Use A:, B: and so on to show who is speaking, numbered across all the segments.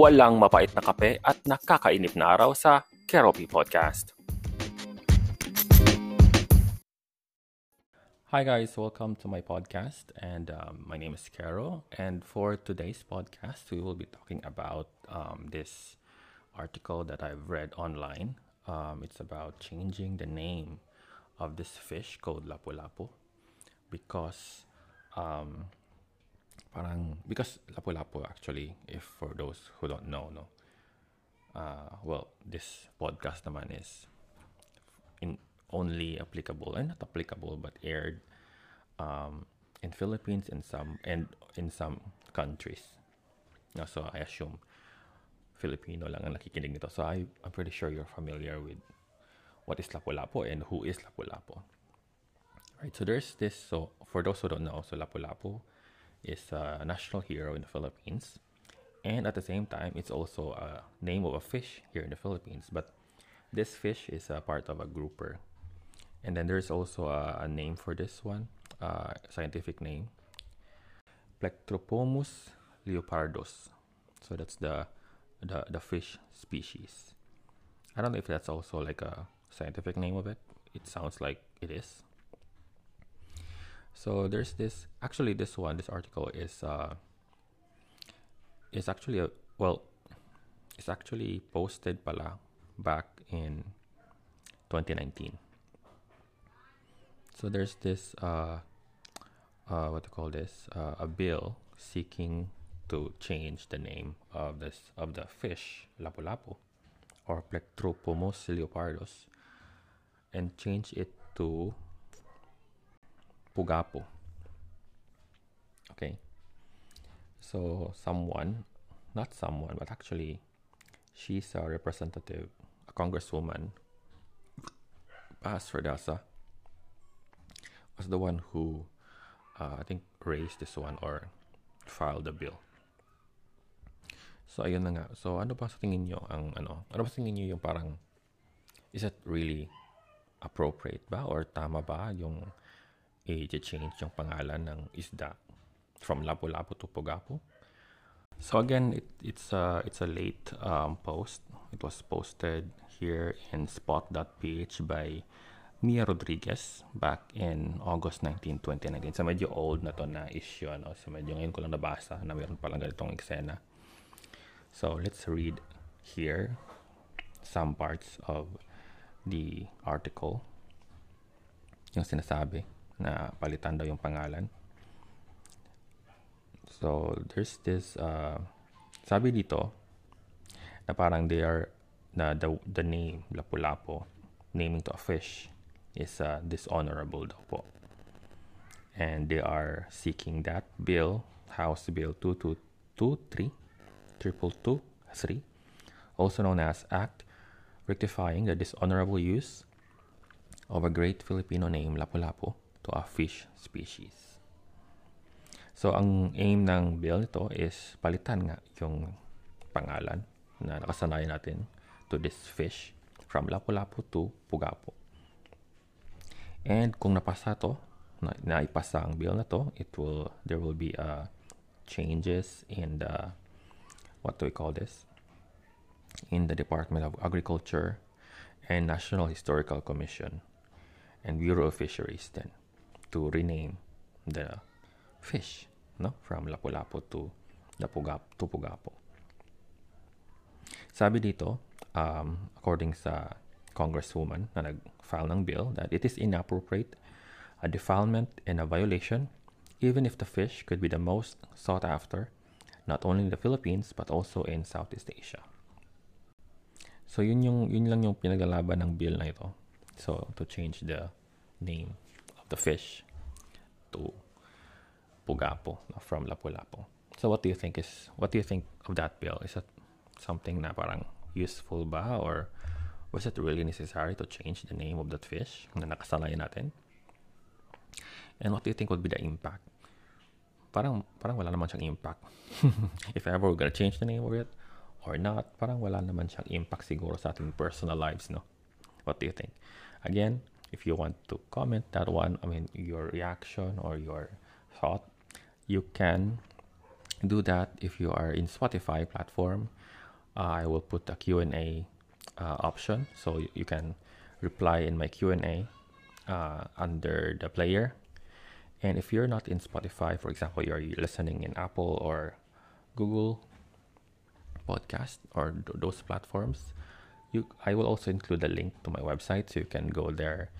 A: walang mapait na kape at nakakainip na araw sa Keropi Podcast. Hi guys, welcome to my podcast and um, my name is Caro and for today's podcast we will be talking about um, this article that I've read online. Um, it's about changing the name of this fish called lapu-lapu because um, parang because lapu-lapu actually if for those who don't know no. Uh, well this podcast naman is in only applicable and not applicable but aired um, in Philippines in some and in some countries. So I assume Filipino lang ang nakikinig nito. So I, I'm pretty sure you're familiar with what is lapu-lapu and who is lapu-lapu. Right so there's this so for those who don't know so lapu-lapu is a national hero in the Philippines. And at the same time, it's also a name of a fish here in the Philippines. But this fish is a part of a grouper. And then there's also a, a name for this one, uh, scientific name, Plectropomus leopardus. So that's the, the the fish species. I don't know if that's also like a scientific name of it. It sounds like it is. So there's this actually this one this article is uh is actually a well it's actually posted pala back in 2019. So there's this uh uh what to call this uh, a bill seeking to change the name of this of the fish lapu-lapu or Plectropomus leopardus and change it to Pugapo. Okay. So someone, not someone, but actually, she's a representative, a congresswoman, Paz Ferdasa, was the one who, uh, I think, raised this one or filed the bill. So ayun na nga. So ano ba sa tingin niyo ang ano? Ano ba sa tingin niyo yung parang is it really appropriate ba or tama ba yung i-change yung pangalan ng isda from Lapu-Lapu to Pugapu. So again, it, it's a it's a late um, post. It was posted here in spot.ph by Mia Rodriguez back in August 19, 2019. So medyo old na to na issue. Ano? So medyo ngayon ko lang nabasa na mayroon palang ganitong eksena. So let's read here some parts of the article. Yung sinasabi na palitan daw yung pangalan. So, there's this, uh, sabi dito, na parang they are, na the, the name, Lapu-Lapu, naming to a fish, is uh, dishonorable daw po. And they are seeking that bill, House Bill 2223, 222, also known as Act Rectifying the Dishonorable Use of a Great Filipino Name, Lapu-Lapu, to a fish species. So, ang aim ng bill nito is palitan nga yung pangalan na nakasanayan natin to this fish from Lapu-Lapu to Pugapo. And kung napasa to, na, naipasa ang bill na to, it will, there will be uh, changes in the, what do we call this? In the Department of Agriculture and National Historical Commission and Bureau of Fisheries then to rename the fish no from Lapu-Lapu to Lapugap to Pugapo. Sabi dito, um, according sa congresswoman na nag-file ng bill that it is inappropriate, a defilement and a violation even if the fish could be the most sought after not only in the Philippines but also in Southeast Asia. So yun yung yun lang yung pinaglalaban ng bill na ito. So to change the name the fish to Pugapo from Lapu-Lapu. So what do you think is what do you think of that bill? Is that something na parang useful ba or was it really necessary to change the name of that fish na nakasanayan natin? And what do you think would be the impact? Parang parang wala naman siyang impact. If ever we're gonna change the name of it or not, parang wala naman siyang impact siguro sa ating personal lives, no? What do you think? Again, if you want to comment that one, I mean, your reaction or your thought, you can do that if you are in Spotify platform. uh, I will put a Q&A uh, option so you, can reply in my Q&A uh, under the player. And if you're not in Spotify, for example, you're listening in Apple or Google podcast or th- those platforms, you I will also include a link to my website so you can go there.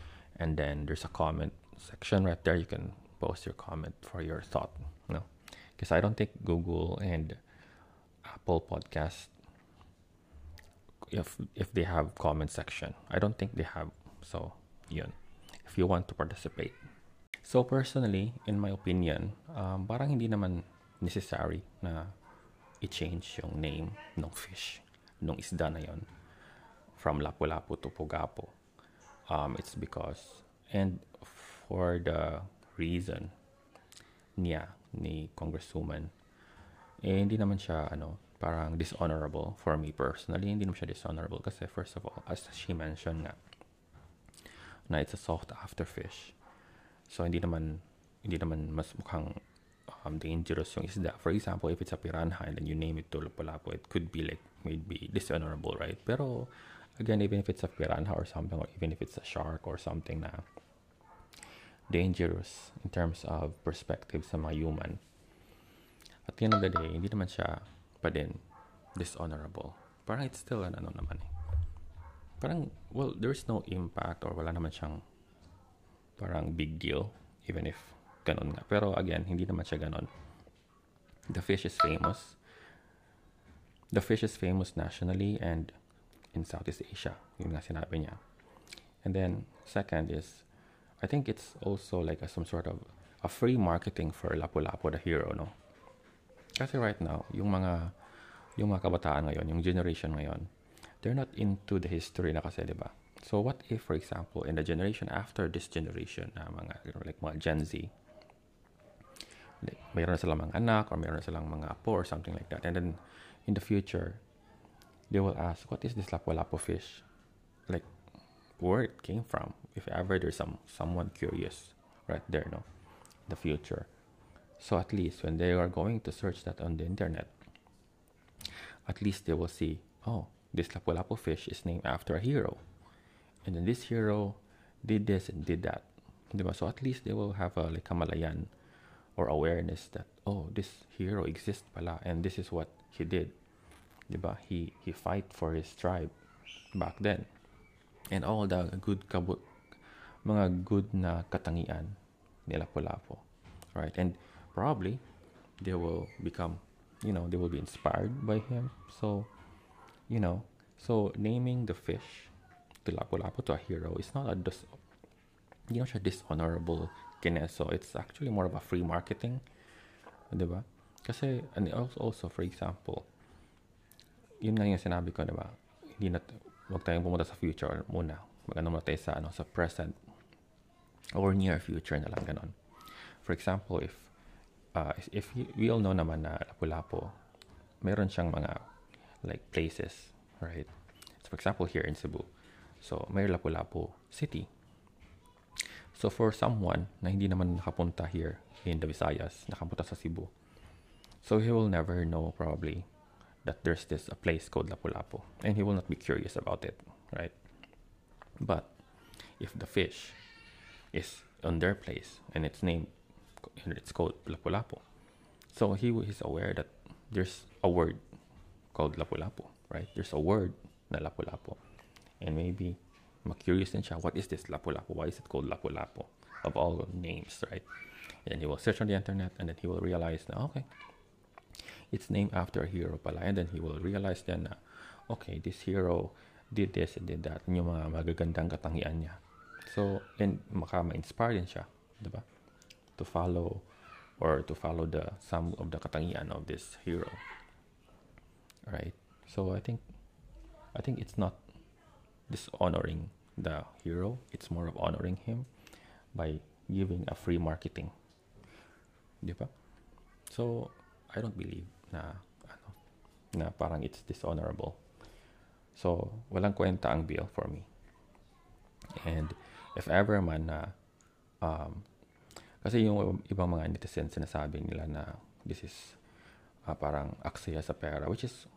A: And then there's a comment section right there. You can post your comment for your thought you know. Because I don't think Google and Apple podcast if if they have comment section. I don't think they have. So yun. If you want to participate. So personally in my opinion um, parang hindi naman necessary na i-change yung name ng fish nung isda na yon from Lapu-Lapu to Pugapo. Um, it's because and for the reason niya ni congresswoman eh hindi naman siya ano parang dishonorable for me personally. Hindi naman siya dishonorable kasi first of all as she mentioned nga na it's a soft afterfish. So hindi naman hindi naman mas mukhang um, dangerous yung isda. For example if it's a piranha and then you name it to Lapu-Lapu it could be like maybe dishonorable right? Pero again even if it's a piranha or something or even if it's a shark or something na dangerous in terms of perspective sa mga human at the end of the day hindi naman siya pa din dishonorable. Parang it's still an ano naman eh. Parang well there's no impact or wala naman siyang parang big deal even if ganun nga. Pero again hindi naman siya ganun. The fish is famous. The fish is famous nationally and in Southeast Asia yun nga sinabi niya and then second is I think it's also like a, some sort of a free marketing for Lapu-Lapu the hero no kasi right now yung mga yung mga kabataan ngayon yung generation ngayon they're not into the history na kasi, di ba? So what if, for example, in the generation after this generation, na mga, you know, like mga Gen Z, like, mayroon na silang mga anak or mayroon na silang mga apo or something like that. And then, in the future, they will ask, what is this lapu-lapu fish? Like, where it came from? If ever there's some someone curious right there, no? The future. So at least when they are going to search that on the internet, at least they will see, oh, this Lapu-Lapu fish is named after a hero. And then this hero did this and did that. Diba? So at least they will have a like kamalayan or awareness that oh this hero exists pala and this is what he did. Diba? He he fight for his tribe back then. And all the good kabut mga good na katangian ni Lapu-Lapu. Right? And probably they will become you know, they will be inspired by him. So you know, so naming the fish to Lapu-Lapu to a hero is not a dis- you know siya dishonorable kineso. It's actually more of a free marketing. Di ba? Kasi, and also, also, for example, yun nga yung sinabi ko, di ba? Hindi na, wag tayong pumunta sa future muna. Mag-ano muna tayo sa, ano, sa present or near future na lang ganon. For example, if uh, if we all know naman na Lapu-Lapu, meron siyang mga like places, right? So for example, here in Cebu, so may Lapu-Lapu City. So for someone na hindi naman nakapunta here in the Visayas, nakapunta sa Cebu, so he will never know probably that there's this a place called Lapu-Lapu, and he will not be curious about it, right? But if the fish is on their place and it's named and it's called Lapu-Lapu, so he is aware that there's a word called Lapu-Lapu, right? There's a word na Lapu-Lapu. And maybe ma-curious din siya, what is this Lapu-Lapu? Why is it called Lapu-Lapu? Of all names, right? And he will search on the internet and then he will realize okay, it's named after a hero pala. And then he will realize then na, okay, this hero did this and did that. Yung mga magagandang katangian niya. So, and maka ma-inspire din siya, ba? To follow or to follow the some of the katangian of this hero right so i think i think it's not dishonoring the hero it's more of honoring him by giving a free marketing di ba so i don't believe na ano na parang it's dishonorable so walang kwenta ang bill for me and if ever man na um, kasi yung ibang mga netizens sinasabi nila na this is uh, parang aksaya sa pera which is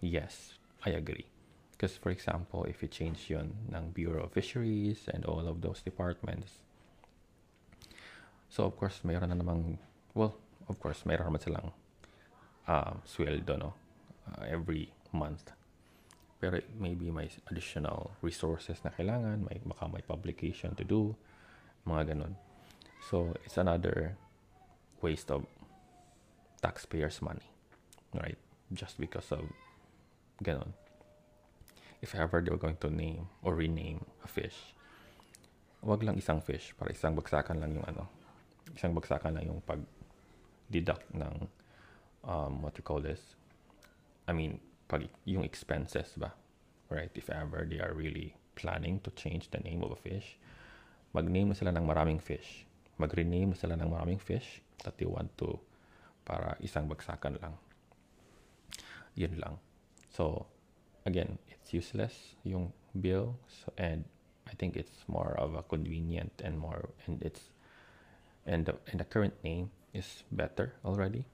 A: yes I agree. Because for example, if you change yun ng Bureau of Fisheries and all of those departments, so of course, mayroon na namang, well, of course, mayroon naman silang um, sweldo, no? Uh, every month. Pero maybe may additional resources na kailangan, may, baka may publication to do, mga ganun. So, it's another waste of taxpayers' money, right? Just because of ganun if ever they were going to name or rename a fish, wag lang isang fish para isang bagsakan lang yung ano, isang bagsakan lang yung pag deduct ng um, what you call this. I mean, pag yung expenses ba, right? If ever they are really planning to change the name of a fish, mag-name na sila ng maraming fish. Mag-rename na sila ng maraming fish that they want to para isang bagsakan lang. Yun lang. So, again, it's useless yung bill so, and I think it's more of a convenient and more and it's and the, and the current name is better already.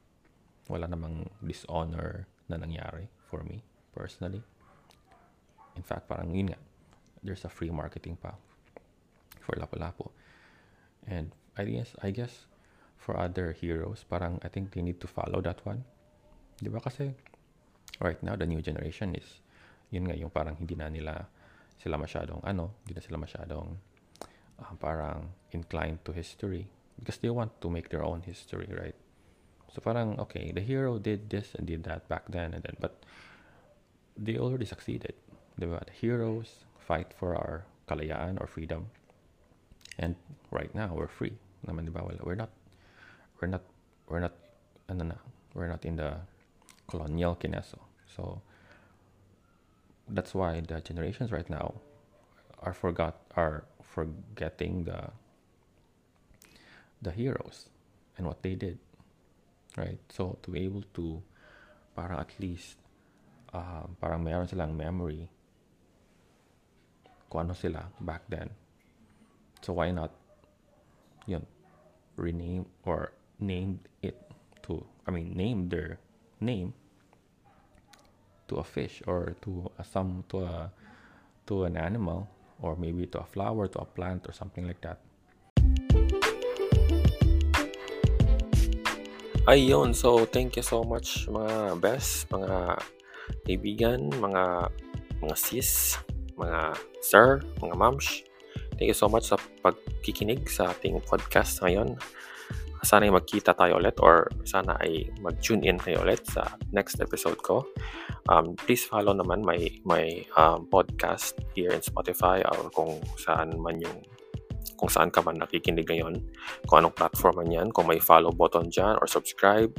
A: Wala namang dishonor na nangyari for me personally. In fact, parang yun nga, there's a free marketing pa for Lapu-Lapu. And I guess, I guess for other heroes, parang I think they need to follow that one. Di ba kasi right now the new generation is yun nga yung parang hindi na nila sila masyadong ano, hindi na sila masyadong uh, parang inclined to history because they want to make their own history, right? So parang okay, the hero did this and did that back then and then but they already succeeded. The heroes fight for our kalayaan or freedom. And right now we're free. Naman diba? Well, we're not we're not we're not ano na, we're not in the colonial kineso. So that's why the generations right now are forgot are forgetting the the heroes and what they did right? So to be able to parang at least uh, parang meron silang memory kung ano sila back then. So why not yun rename or name it to I mean name their name to a fish or to a, some to a to an animal or maybe to a flower to a plant or something like that
B: Ayun, so thank you so much mga best, mga kaibigan, mga mga sis, mga sir, mga moms. Thank you so much sa pagkikinig sa ating podcast ngayon sana ay magkita tayo ulit or sana ay mag-tune in kayo ulit sa next episode ko. Um, please follow naman my, my um, podcast here in Spotify or kung saan man yung kung saan ka man nakikinig ngayon, kung anong platform man yan, kung may follow button dyan or subscribe,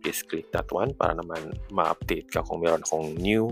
B: please click that one para naman ma-update ka kung meron akong new